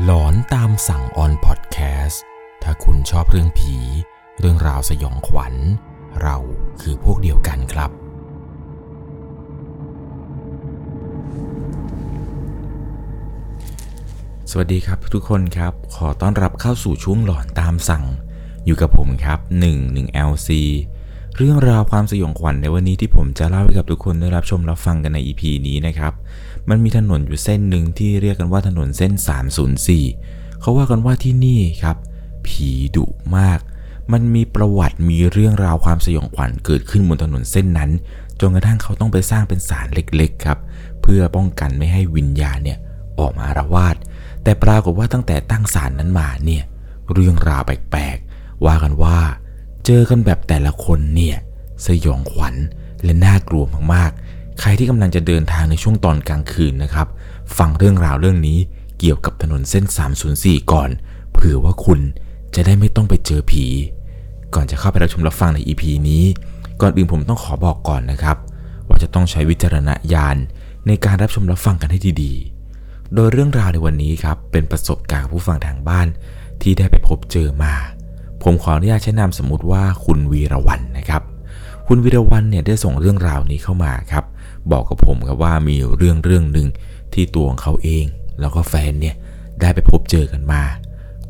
หลอนตามสั่งออนพอดแคสต์ถ้าคุณชอบเรื่องผี เรื่องราวสยองขวัญ เราคือพวกเดียวกันครับ สวัสดีครับทุกคนครับ ขอต้อนรับเข้าสู่ช่วงหลอนตามสั่ง อยู่กับผมครับ 1 1 LC เรื่องราวความสยองขวัญในวันนี้ที่ผมจะเล่าให้กับทุกคนได้รับชมรับฟังกันใน EP นี้นะครับ มันมีถนนอยู่เส้นหนึ่งที่เรียกกันว่าถนนเส้น 304 เขาว่ากันว่าที่นี่ครับ ผีดุมาก มันมีประวัติมีเรื่องราวความสยองขวัญเกิดขึ้นบนถนนเส้นนั้น จนกระทั่งเขาต้องไปสร้างเป็นศาลเล็กๆครับ เพื่อป้องกันไม่ให้วิญญาณเนี่ยออกมาอาระวาดแต่ปรากฏว่าตั้งแต่ตั้งศาลนั้นมาเนี่ยเรื่องราวแปลกๆว่ากันว่า เจอกันแบบแต่ละคนเนี่ยสยองขวัญและน่ากลัวมากๆ ใครที่กำลังจะเดินทางในช่วงตอนกลางคืนนะครับ ฟังเรื่องราวเรื่องนี้เกี่ยวกับถนนเส้น 304 ก่อน เผื่อว่าคุณจะได้ไม่ต้องไปเจอผี ก่อนจะเข้าไปรับชมรับฟังใน EP นี้ ก่อนอื่นผมต้องขอบอกก่อนนะครับ ว่าจะต้องใช้วิจารณญาณในการรับชมรับฟังกันให้ดีๆ โดยเรื่องราวในวันนี้ครับเป็นประสบการณ์ผู้ฟังทางบ้านที่ได้ไปพบเจอมา ผมขออนุญาตใช้นามสมมติว่าคุณวีรวันนะครับ คุณวีรวันเนี่ยได้ส่งเรื่องราวนี้เข้ามาครับ บอกกับผมครับว่ามีเรื่องเรื่องหนึ่งที่ตัวของเขาเอง แล้วก็แฟนเนี่ยได้ไปพบเจอกันมา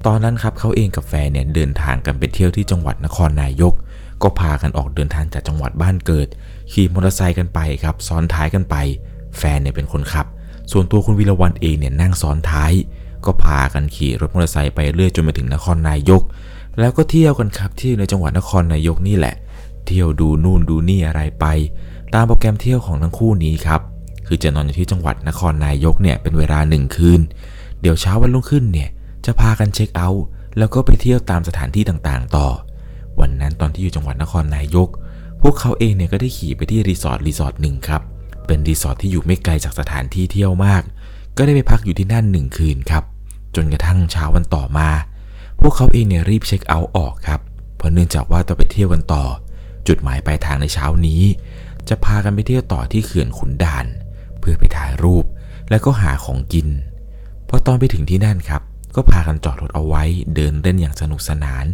ตอนนั้นครับเขาเองกับแฟนเนี่ยเดินทางกันไปเที่ยวที่จังหวัดนครนายก ก็พากันออกเดินทางจากจังหวัดบ้านเกิด ขี่มอเตอร์ไซค์กันไปครับ ซ้อนท้ายกันไป แฟนเนี่ยเป็นคนขับ ส่วนตัวคุณวีรวันเองเนี่ยนั่งซ้อนท้าย ก็พากันขี่รถมอเตอร์ไซค์ไปเรื่อยจนมาถึงนครนายก แล้วก็เที่ยวกันครับที่ในจังหวัดนครนายกนี่แหละ เที่ยวดูนู่นดูนี่อะไรไป ตามโปรแกรมเที่ยวของทั้งคู่นี้ครับ คือจะนอนอยู่ที่จังหวัดนครนายกเนี่ยเป็นเวลาหนึ่งคืน เดี๋ยวเช้าวันรุ่งขึ้นเนี่ยจะพากัน check out แล้วก็ไปเที่ยวตามสถานที่ต่างๆ ต่อ วันนั้นตอนที่อยู่จังหวัดนครนายก พวกเขาเองเนี่ยก็ได้ขี่ไปที่รีสอร์ทรีสอร์ทหนึ่งครับ เป็นรีสอร์ทที่อยู่ไม่ไกลจากสถานที่เที่ยวมาก ก็ได้ไปพักอยู่ที่นั่นหนึ่งคืนครับ จนกระทั่งเช้าวันต่อมา พวกเขาเองเนี่ยรีบเช็คเอาท์ออกครับ เพราะเนื่องจากว่าต้องไปเที่ยวกันต่อ จุดหมายปลายทางในเช้านี้ จะพากันไปเที่ยวต่อที่เขื่อนขุนด่าน เพื่อไปถ่ายรูป แล้วก็หาของกิน พอตอนไปถึงที่นั่นครับ ก็พากันจอดรถเอาไว้เดินเล่นอย่างสนุกสนาน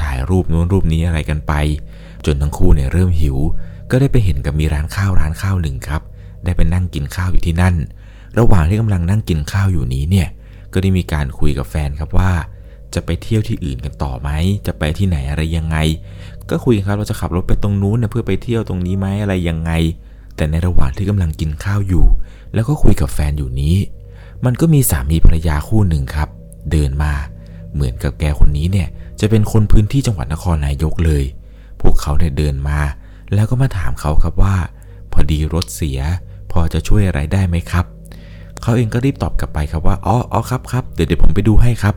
ถ่ายรูปนู้นรูปนี้อะไรกันไป จนทั้งคู่เนี่ยเริ่มหิว ก็ได้ไปเห็นกับมีร้านข้าวร้านข้าวหนึ่งครับ ได้ไปนั่งกินข้าวอยู่ที่นั่น ระหว่างที่กำลังนั่งกินข้าวอยู่นี้เนี่ย ก็ได้มีการคุยกับแฟนครับว่า จะไปเที่ยวที่อื่นกันต่อไหม จะไปที่ไหนอะไรยังไง ก็คุยกันครับว่าจะขับรถไปตรงนู้นนะเพื่อไปเที่ยวตรงนี้ไหมอะไรยังไง แต่ในระหว่างที่กำลังกินข้าวอยู่ แล้วก็คุยกับแฟนอยู่นี้ มันก็มีสามีภรรยาคู่หนึ่งครับ เดินมา เหมือนกับแกคนนี้เนี่ยจะเป็นคนพื้นที่จังหวัดนครนายกเลย พวกเขาเนี่ยเดินมา แล้วก็มาถามเขาครับว่า พอดีรถเสีย พอจะช่วยอะไรได้ไหมครับเขาเองก็รีบตอบกลับไปครับว่าอ๋ออ๋อครับครับเดี๋ยวเดี๋ยวผมไปดูให้ครับ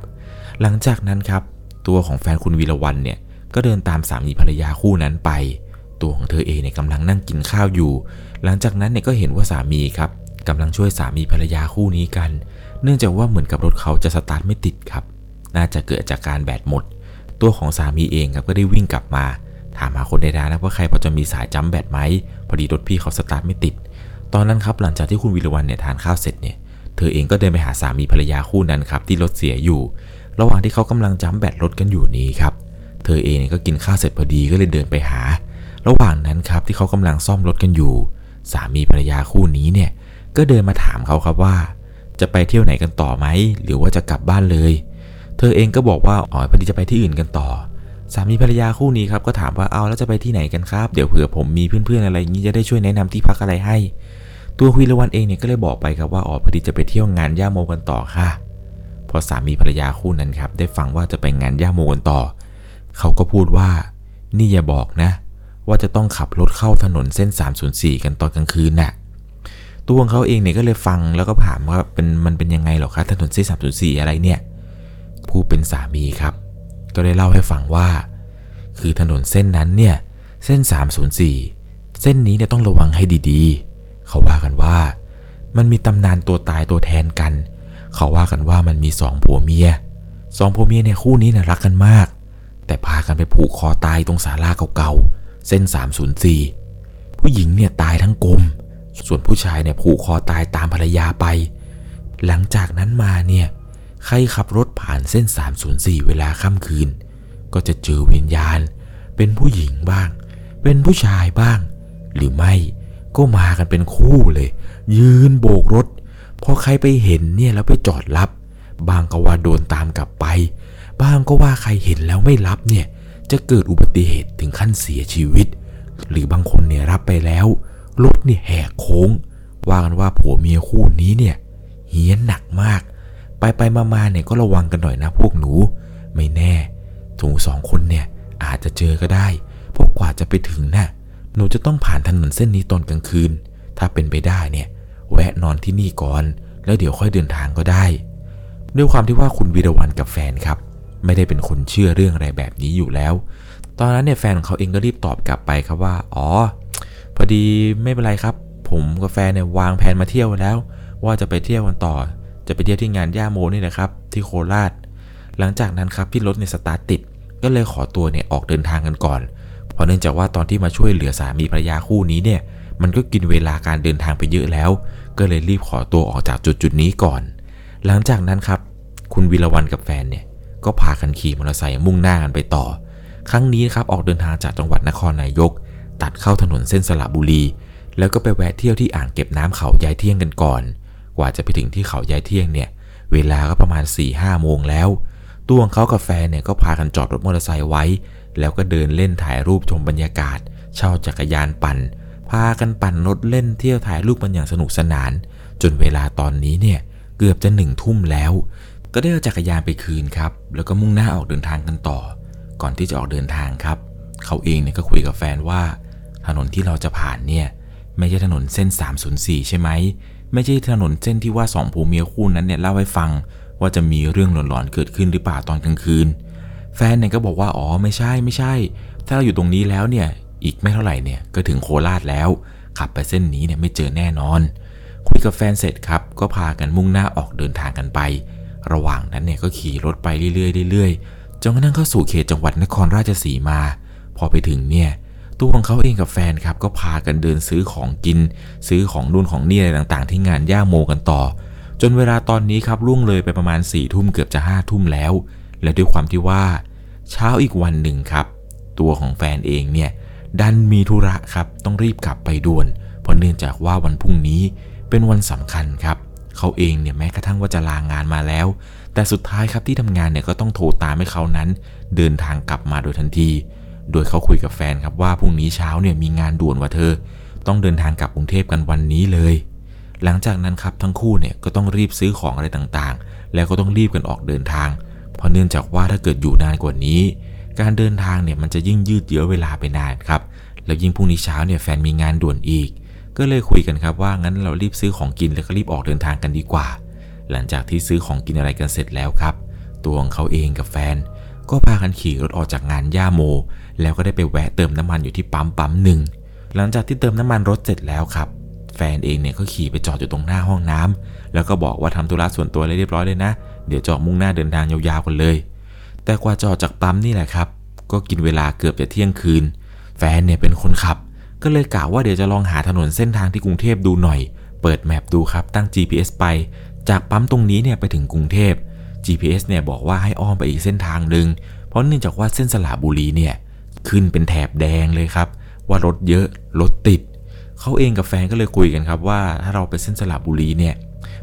หลังจากนั้นครับ ตัวของแฟนคุณวีรวันเนี่ยก็เดินตามสามีภรรยาคู่นั้นไป ตัวของเธอเองเนี่ยกำลังนั่งกินข้าวอยู่ หลังจากนั้นเนี่ยก็เห็นว่าสามีครับกำลังช่วยสามีภรรยาคู่นี้กัน เนื่องจากว่าเหมือนกับรถเขาจะสตาร์ทไม่ติดครับ น่าจะเกิดจากการแบตหมด ตัวของสามีเองครับก็ได้วิ่งกลับมา ถามหาคนในร้านนะว่าใครพอจะมีสายจัมแบตไหมพอดีรถพี่เขาสตาร์ทไม่ติด ตอนนั้นครับหลังจากที่คุณวิรวันเนี่ยทานข้าวเสร็จเนี่ยเธอเองก็เดินไปหาสามีภรรยาคู่นั้นครับที่รถเสียอยู่ ระหว่างที่เขากำลังจัมแบตรถกันอยู่นี้ครับ เธอเองก็กินข้าวเสร็จพอดีก็เลยเดินไปหา ระหว่างนั้นครับที่เขากำลังซ่อมรถกันอยู่ สามีภรรยาคู่นี้เนี่ย ก็เดินมาถามเขาครับว่า จะไปเที่ยวไหนกันต่อไหมหรือว่าจะกลับบ้านเลย เธอเองก็บอกว่าอ๋อพอดีจะไปที่อื่นกันต่อ สามีภรรยาคู่นี้ครับก็ถามว่าเอาแล้วจะไปที่ไหนกันครับ เดี๋ยวเผื่อผมมีเพื่อนๆอะไรอย่างนี้จะได้ช่วยแนะนำที่พักอะไรให้ ตัวคุยละวันเองเนี่ยก็เลยบอกไปครับว่าอ๋อพอดีจะไปเที่ยวงานย่าโมกันต่อค่ะ พอสามีภรรยาคู่นั้นครับ ได้ฟังว่าจะไปงานย่าโมกันต่อ เขาก็พูดว่า นี่อย่าบอกนะ ว่าจะต้องขับรถเข้าถนนเส้น 304 กันตอนกลางคืนน่ะตัวของเขาเองเนี่ยก็เลยฟังแล้วก็ถามว่าเป็นมันเป็นยังไงหรอคะถนนเส้น 304 อะไรเนี่ย ผู้เป็นสามีครับ ก็ได้เล่าให้ฟังว่า คือถนนเส้นนั้นเนี่ยเส้น 304 เส้นนี้เนี่ยต้องระวังให้ดีๆ เขาว่ากันว่า มันมีตำนานตัวตายตัวแทนกัน เขาว่ากันว่ามันมีสองผัวเมียสองผัวเมียเนี่ยคู่นี้เนี่ยรักกันมาก แต่พากันไปผูกคอตายตรงศาลาเก่าๆเส้น 304 ผู้หญิงเนี่ยตายทั้งกลม ส่วนผู้ชายเนี่ยผูกคอตายตามภรรยาไป หลังจากนั้นมาเนี่ยใครขับรถผ่านเส้น 304 เวลาค่ำคืน ก็จะเจอวิญญาณ เป็นผู้หญิงบ้าง เป็นผู้ชายบ้าง หรือไม่ก็มากันเป็นคู่เลย ยืนโบกรถ พอใครไปเห็นเนี่ยแล้วไปจอดรับ บางก็ว่าโดนตามกลับไป บางก็ว่าใครเห็นแล้วไม่รับเนี่ยจะเกิดอุบัติเหตุถึงขั้นเสียชีวิต หรือบางคนเนี่ยรับไปแล้วรถเนี่ยแหกโค้ง ว่ากันว่าผัวเมียคู่นี้เนี่ยเฮี้ยนหนักมาก ไปไปมาๆเนี่ยก็ระวังกันหน่อยนะพวกหนู ไม่แน่ถูสองคนเนี่ยอาจจะเจอก็ได้เพราะกว่าจะไปถึงนะ่ะหนูจะต้องผ่านถนนเส้นนี้ตอนกลางคืน ถ้าเป็นไปได้เนี่ย แวะนอนที่นี่ก่อน แล้วเดี๋ยวค่อยเดินทางก็ได้ ด้วยความที่ว่าคุณวีรวันกับแฟนครับ ไม่ได้เป็นคนเชื่อเรื่องอะไรแบบนี้อยู่แล้ว ตอนนั้นเนี่ยแฟนของเขาเองก็รีบตอบกลับไปครับว่า อ๋อ พอดีไม่เป็นไรครับ ผมกับแฟนเนี่ยวางแผนมาเที่ยวแล้ว ว่าจะไปเที่ยวกันต่อ จะไปเที่ยวที่งานย่าโมนี่แหละครับ ที่โคราช หลังจากนั้นครับพี่รถในสตาร์ทติด ก็เลยขอตัวเนี่ยออกเดินทางกันก่อน เพราะเนื่องจากว่าตอนที่มาช่วยเหลือสามีภรรยาคู่นี้เนี่ย มันก็กินเวลาการเดินทางไปเยอะแล้ว ก็เลยรีบขอตัวออกจากจุดจุดนี้ก่อน หลังจากนั้นครับ คุณวิรวันกับแฟนเนี่ย ก็พากันขี่มอเตอร์ไซค์มุ่งหน้ากันไปต่อ ครั้งนี้ครับออกเดินทางจากจังหวัดนครนายก ตัดเข้าถนนเส้นสระบุรี แล้วก็ไปแวะเที่ยวที่อ่างเก็บน้ำเขายายเที่ยงกันก่อน กว่าจะไปถึงที่เขายายเที่ยงเนี่ย เวลาก็ประมาณ4ี่ห้าโมงแล้ว ตัวของเขากับแฟนเนี่ยก็พากันจอดรถมอเตอร์ไซค์ไว้ แล้วก็เดินเล่นถ่ายรูปชมบรรยากาศ เช่าจักรยานปั่น พากันปั่นรถเล่นเที่ยวถ่ายรูปกันอย่างสนุกสนาน จนเวลาตอนนี้เนี่ยเกือบจะหนึ่งทุ่มแล้ว ก็ได้เอาจักรยานไปคืนครับ แล้วก็มุ่งหน้าออกเดินทางกันต่อ ก่อนที่จะออกเดินทางครับ เขาเองเนี่ยก็คุยกับแฟนว่า ถนนที่เราจะผ่านเนี่ยไม่ใช่ถนนเส้น 304 ใช่ไหมไม่ใช่ถนนเส้นที่ว่าสองผัวเมียคู่นั้นเนี่ยเล่าให้ฟังว่าจะมีเรื่องหลอนๆเกิดขึ้นหรือเปล่าตอนกลางคืน แฟนเนี่ยก็บอกว่าอ๋อไม่ใช่ไม่ใช่ ถ้าเราอยู่ตรงนี้แล้วเนี่ย อีกไม่เท่าไหร่เนี่ยก็ถึงโคราชแล้ว ขับไปเส้นนี้เนี่ยไม่เจอแน่นอน คุยกับแฟนเสร็จครับก็พากันมุ่งหน้าออกเดินทางกันไป ระหว่างนั้นเนี่ยก็ขี่รถไปเรื่อยๆเรื่อยๆจนกระทั่งเข้าสู่เขตจังหวัดนครราชสีมา พอไปถึงเนี่ยตัวของเขาเองกับแฟนครับก็พากันเดินซื้อของกิน ซื้อของนู่นของนี่อะไรต่างๆ ที่งานย่าโมกันต่อ จนเวลาตอนนี้ครับล่วงเลยไปประมาณ4ี่ทุ่มเกือบจะห้าทุ่มแล้ว และด้วยความที่ว่า เช้าอีกวันหนึ่งครับ ตัวของแฟนเองเนี่ย ดันมีธุระครับต้องรีบกลับไปด่วน เพราะเนื่องจากว่าวันพรุ่งนี้เป็นวันสำคัญครับ เขาเองเนี่ยแม้กระทั่งว่าจะลางงานมาแล้ว แต่สุดท้ายครับที่ทำงานเนี่ยก็ต้องโทรตามให้เขานั้น เดินทางกลับมาโดยทันที โดยเขาคุยกับแฟนครับว่าพรุ่งนี้เช้าเนี่ยมีงานด่วนว่าเธอ ต้องเดินทางกลับกรุงเทพกันวันนี้เลย หลังจากนั้นครับทั้งคู่เนี่ยก็ต้องรีบซื้อของอะไรต่างๆ แล้วก็ต้องรีบกันออกเดินทาง เพราะเนื่องจากว่าถ้าเกิดอยู่นานกว่านี้ การเดินทางเนี่ยมันจะยิ่งยืดเยื้อเวลาไปนานครับ แล้วยิ่งพรุ่งนี้เช้าเนี่ยแฟนมีงานด่วนอีก ก็เลยคุยกันครับว่างั้นเรารีบซื้อของกินแล้วก็รีบออกเดินทางกันดีกว่า หลังจากที่ซื้อของกินอะไรกันเสร็จแล้วครับ ตัวของเขาเองกับแฟน ก็พากันขี่รถออกจากงานย่าโม แล้วก็ได้ไปแวะเติมน้ำมันอยู่ที่ปั๊มปั๊มหนึ่ง หลังจากที่เติมน้ำมันรถเสร็จแล้วครับ แฟนเองเนี่ยก็ขี่ไปจอดอยู่ตรงหน้าห้องน้ำแล้วก็บอกว่าทำธุระส่วนตัวเรียบร้อยเลยนะ เดี๋ยวจอดมุ่งหน้าเดินทางยาวๆกันเลย แต่กว่าจอดจากปั๊มนี่แหละครับ ก็กินเวลาเกือบจะเที่ยงคืน แฟนเนี่ยเป็นคนขับ ก็เลยกล่าวว่าเดี๋ยวจะลองหาถนนเส้นทางที่กรุงเทพดูหน่อย เปิดแมปดูครับตั้ง GPS ไป จากปั๊มตรงนี้เนี่ยไปถึงกรุงเทพ GPS เนี่ยบอกว่าให้อ้อมไปอีกเส้นทางหนึ่งเพราะเนื่องจากว่าเส้นสระบุรีเนี่ยขึ้นเป็นแถบแดงเลยครับ ว่ารถเยอะรถติดเขาเองกับแฟนก็เลยคุยกันครับว่าถ้าเราไปเส้นสระบุรีเนี่ย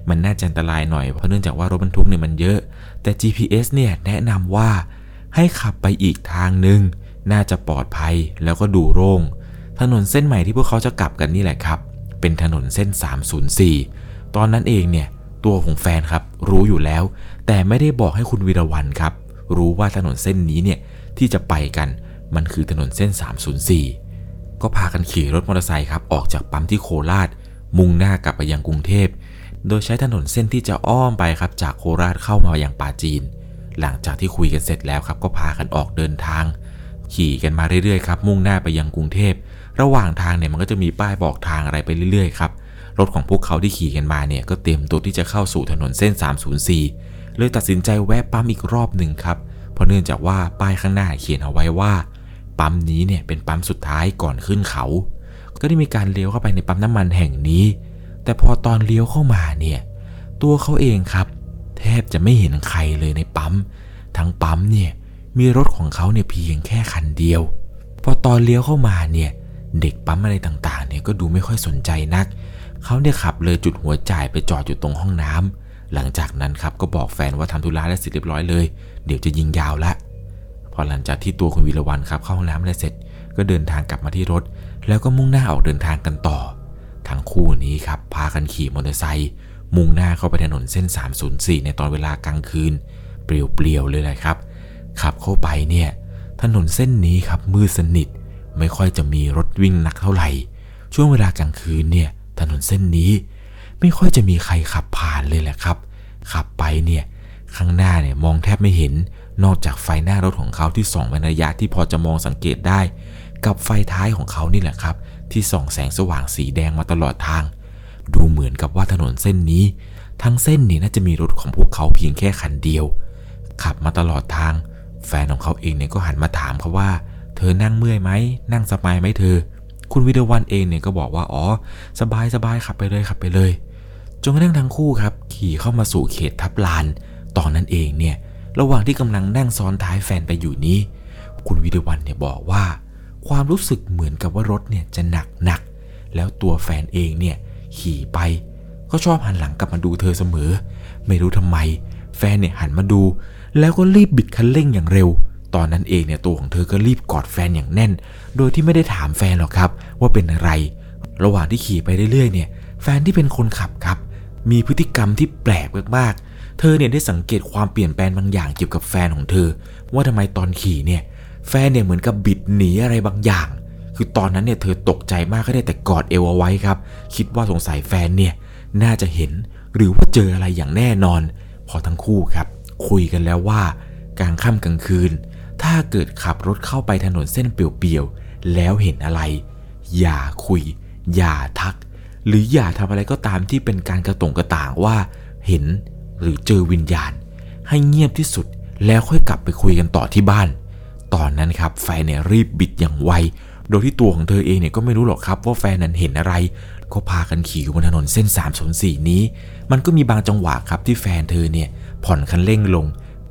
มันน่าจะอันตรายหน่อยเพราะเนื่องจากว่ารถบรรทุกเนี่ยมันเยอะ แต่ GPS เนี่ยแนะนำว่าให้ขับไปอีกทางหนึ่งน่าจะปลอดภัยแล้วก็ดูโร่ง ถนนเส้นใหม่ที่พวกเขาจะกลับกันนี่แหละครับ เป็นถนนเส้น 304 ตอนนั้นเองเนี่ยตัวของแฟนครับรู้อยู่แล้ว แต่ไม่ได้บอกให้คุณวีรวันครับ รู้ว่าถนนเส้นนี้เนี่ยที่จะไปกันมันคือถนนเส้น 304 ก็พากันขี่รถมอเตอร์ไซค์ครับออกจากปั๊มที่โคราช มุ่งหน้ากลับไปยังกรุงเทพ โดยใช้ถนนเส้นที่จะอ้อมไปครับจากโคราชเข้ามาอย่างป่าจีน หลังจากที่คุยกันเสร็จแล้วครับก็พากันออกเดินทาง ขี่กันมาเรื่อยๆครับมุ่งหน้าไปยังกรุงเทพ ระหว่างทางเนี่ยมันก็จะมีป้ายบอกทางอะไรไปเรื่อยๆครับรถของพวกเขาที่ขี่กันมาเนี่ยก็เตรียมตัวที่จะเข้าสู่ถนนเส้น 304 เลยตัดสินใจแวะปั๊มอีกรอบหนึ่งครับเพราะเนื่องจากว่าป้ายข้างหน้าเขียนเอาไว้ว่า ปั๊มนี้เนี่ยเป็นปั๊มสุดท้ายก่อนขึ้นเขา ก็ได้มีการเลี้ยวเข้าไปในปั๊มน้ำมันแห่งนี้ แต่พอตอนเลี้ยวเข้ามาเนี่ยตัวเขาเองครับ แทบจะไม่เห็นใครเลยในปั๊ม ทั้งปั๊มเนี่ยมีรถของเขาเนี่ยเพียงแค่คันเดียว พอตอนเลี้ยวเข้ามาเนี่ยเด็กปั๊มอะไรต่างๆเนี่ยก็ดูไม่ค่อยสนใจนัก เขาเนี่ยขับเลยจุดหัวจ่ายไปจอดอยู่ตรงห้องน้ำหลังจากนั้นครับก็บอกแฟนว่าทำธุระแล้วเสร็จเรียบร้อยเลย เดี๋ยวจะยิงยาวละ พอหลังจากที่ตัวคุณวีรวันครับเข้าห้องน้ำแล้วเสร็จ ก็เดินทางกลับมาที่รถ แล้วก็มุ่งหน้าออกเดินทางกันต่อ ทั้งคู่นี้ครับพากันขี่มอเตอร์ไซค์มุ่งหน้าเข้าไปถนนเส้น 304 ในตอนเวลากลางคืน เปลี่ยวๆเลยแหละครับ ขับเข้าไปเนี่ยถนนเส้นนี้ครับมืดสนิทไม่ค่อยจะมีรถวิ่งนักเท่าไหร่ ช่วงเวลากลางคืนเนี่ยถนนเส้นนี้ ไม่ค่อยจะมีใครขับผ่านเลยแหละครับ ขับไปเนี่ยข้างหน้าเนี่ยมองแทบไม่เห็น นอกจากไฟหน้ารถของเขาที่ส่องเป็นระยะที่พอจะมองสังเกตได้ กับไฟท้ายของเขานี่แหละครับ ที่ส่องแสงสว่างสีแดงมาตลอดทาง ดูเหมือนกับว่าถนนเส้นนี้ ทั้งเส้นนี่น่าจะมีรถของพวกเขาเพียงแค่คันเดียว ขับมาตลอดทาง แฟนของเขาเองเนี่ยก็หันมาถามเขาว่า เธอนั่งเมื่อยไหมนั่งสบายไหมเธอ คุณวิดวันเองเนี่ยก็บอกว่าอ๋อ สบายสบายขับไปเลยขับไปเลยจนกระทั่งทั้งคู่ครับขี่เข้ามาสู่เขตทับลาน ตอนนั้นเองเนี่ย ระหว่างที่กำลังนั่งซ้อนท้ายแฟนไปอยู่นี้ คุณวิดวันเนี่ยบอกว่า ความรู้สึกเหมือนกับว่ารถเนี่ยจะหนักหนัก แล้วตัวแฟนเองเนี่ยขี่ไป ก็ชอบหันหลังกลับมาดูเธอเสมอ ไม่รู้ทำไม แฟนเนี่ยหันมาดู แล้วก็รีบบิดคันเร่งอย่างเร็ว ตอนนั้นเองเนี่ยตัวของเธอก็รีบกอดแฟนอย่างแน่น โดยที่ไม่ได้ถามแฟนหรอกครับ ว่าเป็นอะไร ระหว่างที่ขี่ไปเรื่อยๆเนี่ย แฟนที่เป็นคนขับครับ มีพฤติกรรมที่แปลกมากๆ เธอเนี่ยได้สังเกตความเปลี่ยนแปลงบางอย่างเกี่ยวกับแฟนของเธอ ว่าทำไมตอนขี่เนี่ย แฟนเนี่ยเหมือนกับบิดหนีอะไรบางอย่าง คือตอนนั้นเนี่ยเธอตกใจมากก็ได้แต่กอดเอวเอาไว้ครับ คิดว่าสงสัยแฟนเนี่ยน่าจะเห็นหรือว่าเจออะไรอย่างแน่นอน พอทั้งคู่ครับ คุยกันแล้วว่ากลางค่ำกลางคืน ถ้าเกิดขับรถเข้าไปถนนเส้นเปลี่ยวๆแล้วเห็นอะไร อย่าคุย อย่าทัก หรืออย่าทำอะไรก็ตามที่เป็นการกระตงกระต่างว่า เห็น หรือเจอวิญญาณ ให้เงียบที่สุดแล้วค่อยกลับไปคุยกันต่อที่บ้าน ตอนนั้นครับแฟนเนี่ยรีบบิดอย่างไว โดยที่ตัวของเธอเองเนี่ยก็ไม่รู้หรอกครับว่าแฟนนั้นเห็นอะไร ก็พากันขี่อยู่บนถนนเส้น304นี้ มันก็มีบางจังหวะครับที่แฟนเธอเนี่ยผ่อนคันเร่งลง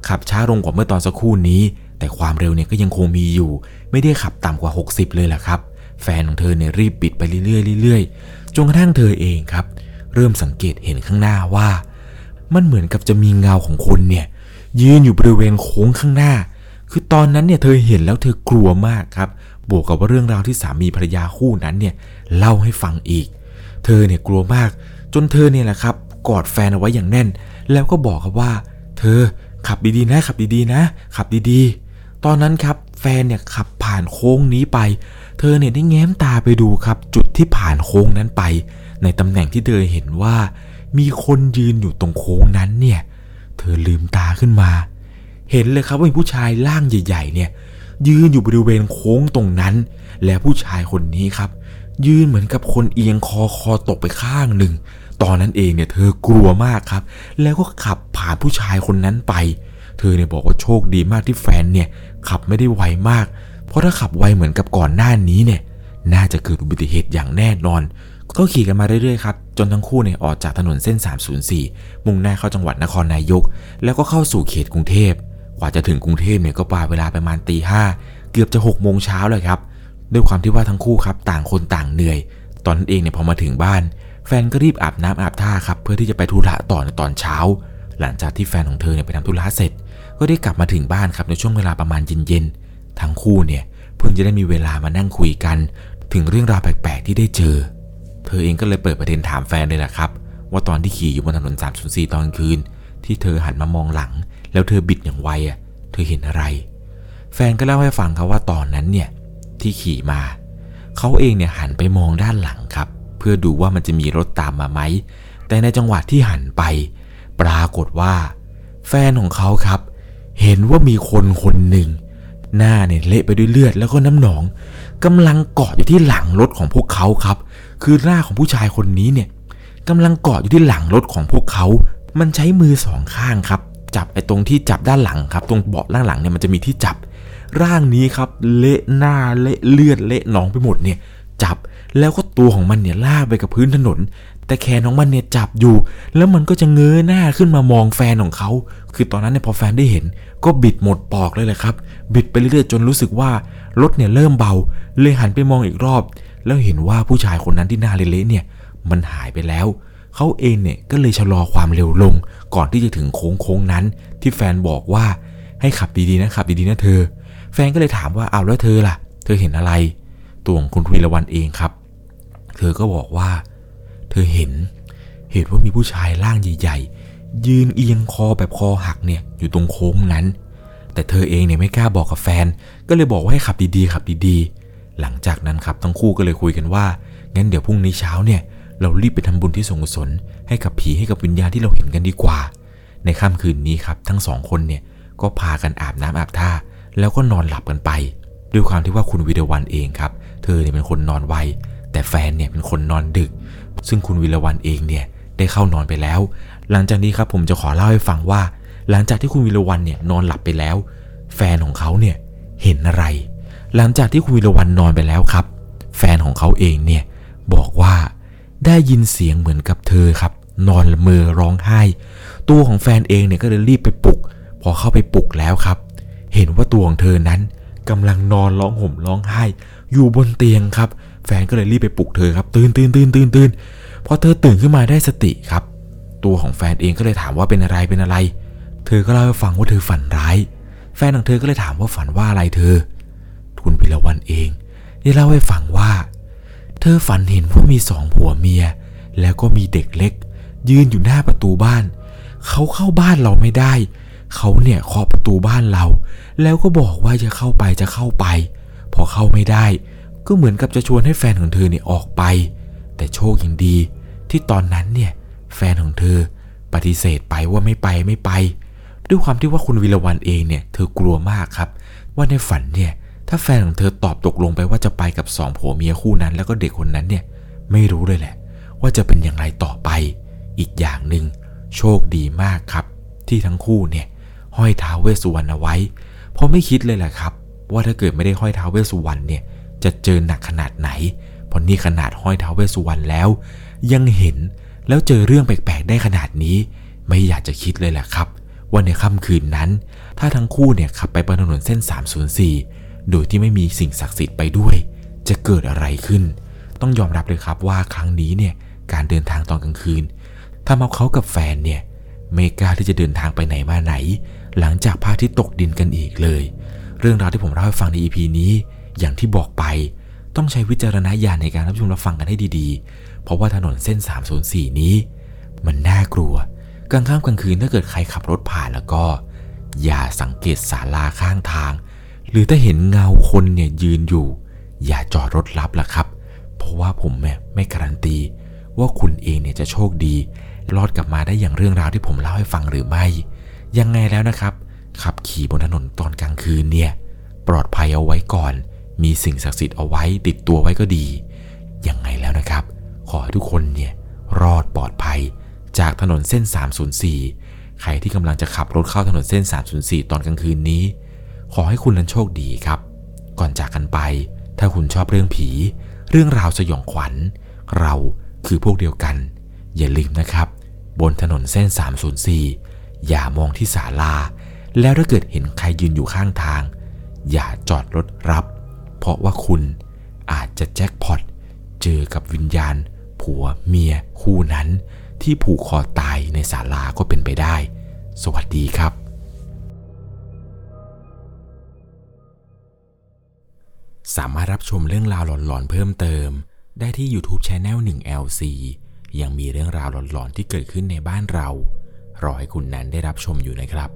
ขับช้าลงกว่าเมื่อตอนสักครู่นี้ แต่ความเร็วเนี่ยก็ยังคงมีอยู่ ไม่ได้ขับต่ำกว่า 60 เลยแหละครับ แฟนของเธอเนี่ยรีบบิดไปเรื่อยๆเรื่อยๆจนกระทั่งเธอเองครับ เริ่มสังเกตเห็นข้างหน้าว่า มันเหมือนกับจะมีเงาของคนเนี่ย ยืนอยู่บริเวณโค้งข้างหน้า คือตอนนั้นเนี่ยเธอเห็นแล้วเธอกลัวมากครับ บวกกับว่าเรื่องราวที่สามีภรรยาคู่นั้นเนี่ยเล่าให้ฟังอีก เธอเนี่ยกลัวมาก จนเธอเนี่ยแหละครับ กอดแฟนเอาไว้อย่างแน่น แล้วก็บอกครับว่า เธอขับดีๆนะขับดีๆนะ ขับดีๆ ตอนนั้นครับแฟนเนี่ยขับผ่านโค้งนี้ไป เธอเนี่ยได้แง้มตาไปดูครับ จุดที่ผ่านโค้งนั้นไป ในตำแหน่งที่เธอเห็นว่า มีคนยืนอยู่ตรงโค้งนั้นเนี่ย เธอลืมตาขึ้นมา เห็นเลยครับว่ามีผู้ชายร่างใหญ่ ๆ เนี่ย ยืนอยู่บริเวณโค้งตรงนั้น และผู้ชายคนนี้ครับ ยืนเหมือนกับคนเอียงคอคอตกไปข้างหนึ่ง ตอนนั้นเองเนี่ยเธอกลัวมากครับ แล้วก็ขับผ่านผู้ชายคนนั้นไป เธอเนี่ยบอกว่าโชคดีมากที่แฟนเนี่ยขับไม่ได้ไวมาก เพราะถ้าขับไวเหมือนกับก่อนหน้านี้เนี่ย น่าจะเกิดอุบัติเหตุอย่างแน่นอน ก็ขี่กันมาเรื่อยๆครับ จนทั้งคู่เนี่ยออกจากถนนเส้น 304 มุ่งหน้าเข้าจังหวัดนครนายก แล้วก็เข้าสู่เขตกรุงเทพ กว่าจะถึงกรุงเทพเนี่ยก็ปาเวลาประมาณตีห้าเกือบจะ6โมงเช้าเลยครับ ด้วยความที่ว่าทั้งคู่ครับต่างคนต่างเหนื่อย ตอนนั้นเองเนี่ยพอมาถึงบ้าน แฟนก็รีบอาบน้ำอาบท่าครับเพื่อที่จะไปธุระต่อในตอนเช้า หลังจากที่แฟนของเธอเนี่ยไปทำธุระเสร็จ ก็ได้กลับมาถึงบ้านครับในช่วงเวลาประมาณเย็นๆทั้งคู่เนี่ยเพิ่งจะได้มีเวลามานั่งคุยกัน ถึงเรื่องราวแปลกๆที่ได้เจอ เธอเองก็เลยเปิดประเด็นถามแฟนเลยแหละครับ ว่าตอนที่ขี่อยู่บนถนน 304 ตอนกลางคืน ที่เธอหันมามองหลัง แล้วเธอบิดอย่างไวอะ เธอเห็นอะไร แฟนก็เล่าให้ฟังครับว่าตอนนั้นเนี่ยที่ขี่มา เขาเองเนี่ยหันไปมองด้านหลังครับ เพื่อดูว่ามันจะมีรถตามมาไหม แต่ในจังหวะที่หันไป ปรากฏว่า แฟนของเขาครับ เห็นว่ามีคนคนหนึ่งหน้าเนี่ยเละไปด้วยเลือดแล้วก็น้ำหนองกำลังเกาะอยู่ที่หลังรถของพวกเขาครับ คือหน้าของผู้ชายคนนี้เนี่ยกำลังเกาะอยู่ที่หลังรถของพวกเขา มันใช้มือสองข้างครับ จับไอ้ตรงที่จับด้านหลังครับ ตรงเบาะด้านหลังเนี่ยมันจะมีที่จับ ร่างนี้ครับ เละหน้าเละเลือดเละหนองไปหมดเนี่ย จับแล้วก็ตัวของมันเนี่ยลากไปกับพื้นถนน แต่แขนของมันเนี่ยจับอยู่ แล้วมันก็จะเงยหน้าขึ้นมามองแฟนของเขา คือตอนนั้นเนี่ยพอแฟนได้เห็น ก็บิดหมดปอกเลยแหละครับ บิดไปเรื่อยๆจนรู้สึกว่ารถเนี่ยเริ่มเบา เลยหันไปมองอีกรอบ แล้วเห็นว่าผู้ชายคนนั้นที่หน้าเละๆเนี่ย มันหายไปแล้ว เขาเองเนี่ยก็เลยชะลอความเร็วลง ก่อนที่จะถึงโค้งโค้งนั้น ที่แฟนบอกว่าให้ขับดีๆนะขับดีๆนะเธอ แฟนก็เลยถามว่าเอาแล้วเธอล่ะ เธอเห็นอะไร ตัวของคุณวีรวันเองครับ เธอก็บอกว่า เธอเห็น เห็นว่ามีผู้ชายร่างใหญ่ๆ ยืนเอียงคอแบบคอหักเนี่ยอยู่ตรงโค้งนั้น แต่เธอเองเนี่ยไม่กล้าบอกกับแฟน ก็เลยบอกว่าให้ขับดีๆขับดีๆ หลังจากนั้นครับทั้งคู่ก็เลยคุยกันว่า งั้นเดี๋ยวพรุ่งนี้เช้าเนี่ย เรารีบไปทำบุญที่สงกุศลให้กับผีให้กับวิญญาณที่เราเห็นกันดีกว่า ในค่ำคืนนี้ครับทั้งสองคนเนี่ยก็พากันอาบน้ำอาบท่า แล้วก็นอนหลับกันไป ด้วยความที่ว่าคุณวิรวันเองครับ เธอเนี่ยเป็นคนนอนไว แต่แฟนเนี่ยเป็นคนนอนดึก ซึ่งคุณวิรวันเองเนี่ยได้เข้านอนไปแล้ว หลังจากนี้ครับผมจะขอเล่าให้ฟังว่า หลังจากที่คุณวิรวันเนี่ยนอนหลับไปแล้ว แฟนของเขาเนี่ยเห็นอะไร หลังจากที่คุณวิรวันนอนไปแล้วครับ แฟนของเขาเองเนี่ยบอกว่าได้ยินเสียงเหมือนกับเธอครับ นอนละเมอร้องไห้ ตัวของแฟนเองเนี่ยก็เลยรีบไปปลุก พอเข้าไปปลุกแล้วครับ เห็นว่าตัวของเธอนั้นกำลังนอนร้องห่มร้องไห้ อยู่บนเตียงครับ แฟนก็เลยรีบไปปลุกเธอครับ ตื่นตื่นตื่นตื่นตื่นพอเธอตื่นขึ้นมาได้สติครับ ตัวของแฟนเองก็เลยถามว่าเป็นอะไรเป็นอะไร เธอก็เล่าให้ฟังว่าเธอฝันร้าย แฟนของเธอก็เลยถามว่าฝันว่าอะไรเธอ คุณพิรวันเอง ได้เล่าให้ฟังว่า เธอฝันเห็นว่ามีสองผัวเมีย แล้วก็มีเด็กเล็ก ยืนอยู่หน้าประตูบ้าน เขาเข้าบ้านเราไม่ได้ เขาเนี่ยเคาะประตูบ้านเรา แล้วก็บอกว่าจะเข้าไปจะเข้าไป พอเข้าไม่ได้ ก็เหมือนกับจะชวนให้แฟนของเธอเนี่ยออกไป แต่โชคยังดี ที่ตอนนั้นเนี่ยแฟนของเธอปฏิเสธไปว่าไม่ไปไม่ไป ด้วยความที่ว่าคุณวิรวันเองเนี่ย เธอกลัวมากครับ ว่าในฝันเนี่ย ถ้าแฟนของเธอตอบตกลงไปว่าจะไปกับสองผัวเมียคู่นั้น แล้วก็เด็กคนนั้นเนี่ยไม่รู้เลยแหละ ว่าจะเป็นอย่างไรต่อไป อีกอย่างหนึ่งโชคดีมากครับ ที่ทั้งคู่เนี่ยห้อยท้าวเวสสุวรรณเอาไว้ เพราะไม่คิดเลยแหละครับ ว่าถ้าเกิดไม่ได้ห้อยท้าวเวสสุวรรณเนี่ยจะเจอหนักขนาดไหนเพราะนี่ขนาดห้อยท้าวเวสสุวรรณแล้ว ยังเห็นแล้วเจอเรื่องแปลกๆได้ขนาดนี้ ไม่อยากจะคิดเลยแหละครับ ว่าในค่ำคืนนั้น ถ้าทั้งคู่เนี่ยขับไปบนถนนเส้น 304 โดยที่ไม่มีสิ่งศักดิ์สิทธิ์ไปด้วย จะเกิดอะไรขึ้น ต้องยอมรับเลยครับว่าครั้งนี้เนี่ยการเดินทางตอนกลางคืนทำเอาเขากับแฟนเนี่ยไม่กล้าที่จะเดินทางไปไหนมาไหน หลังจากพระอาทิตย์ตกดินกันอีกเลย เรื่องราวที่ผมเล่าให้ฟังใน EP นี้ อย่างที่บอกไป ต้องใช้วิจารณญาณในการรับชมรับฟังกันให้ดีๆ เพราะว่าถนนเส้น 304 นี้ มันน่ากลัว กลางค่ำกลางคืนถ้าเกิดใครขับรถผ่านแล้วก็ อย่าสังเกตศาลาข้างทาง หรือถ้าเห็นเงาคนเนี่ยยืนอยู่ อย่าจอดรถรับล่ะครับ เพราะว่าผมเนี่ไม่การันตี ว่าคุณเองเนี่ยจะโชคดี รอดกลับมาได้อย่างเรื่องราวที่ผมเล่าให้ฟังหรือไม่ ยังไงแล้วนะครับ ขับขี่บนถนนตอนกลางคืนเนี่ย ปลอดภัยเอาไว้ก่อน มีสิ่งศักดิ์สิทธิ์เอาไว้ติดตัวไว้ก็ดี ยังไงแล้วนะครับ ขอให้ทุกคนเนี่ยรอดปลอดภัย จากถนนเส้น 304 ใครที่กำลังจะขับรถเข้าถนนเส้น 304 ตอนกลางคืนนี้ ขอให้คุณนั้นโชคดีครับ ก่อนจากกันไป ถ้าคุณชอบเรื่องผี เรื่องราวสยองขวัญ เราคือพวกเดียวกัน อย่าลืมนะครับ บนถนนเส้น 304 อย่ามองที่ศาลา แล้วถ้าเกิดเห็นใครยืนอยู่ข้างทาง อย่าจอดรถรับ เพราะว่าคุณอาจจะแจ็คพอตเจอกับวิญญาณ ผัวเมียคู่นั้น ที่ผูกคอตายในศาลาก็เป็นไปได้ สวัสดีครับ สามารถรับชมเรื่องราวหลอนๆเพิ่มเติม ได้ที่ YouTube c h anel 1 LC ยังมีเรื่องราวหลอนๆที่เกิดขึ้นในบ้านเรา รอให้คุณนั้นได้รับชมอยู่นะครับ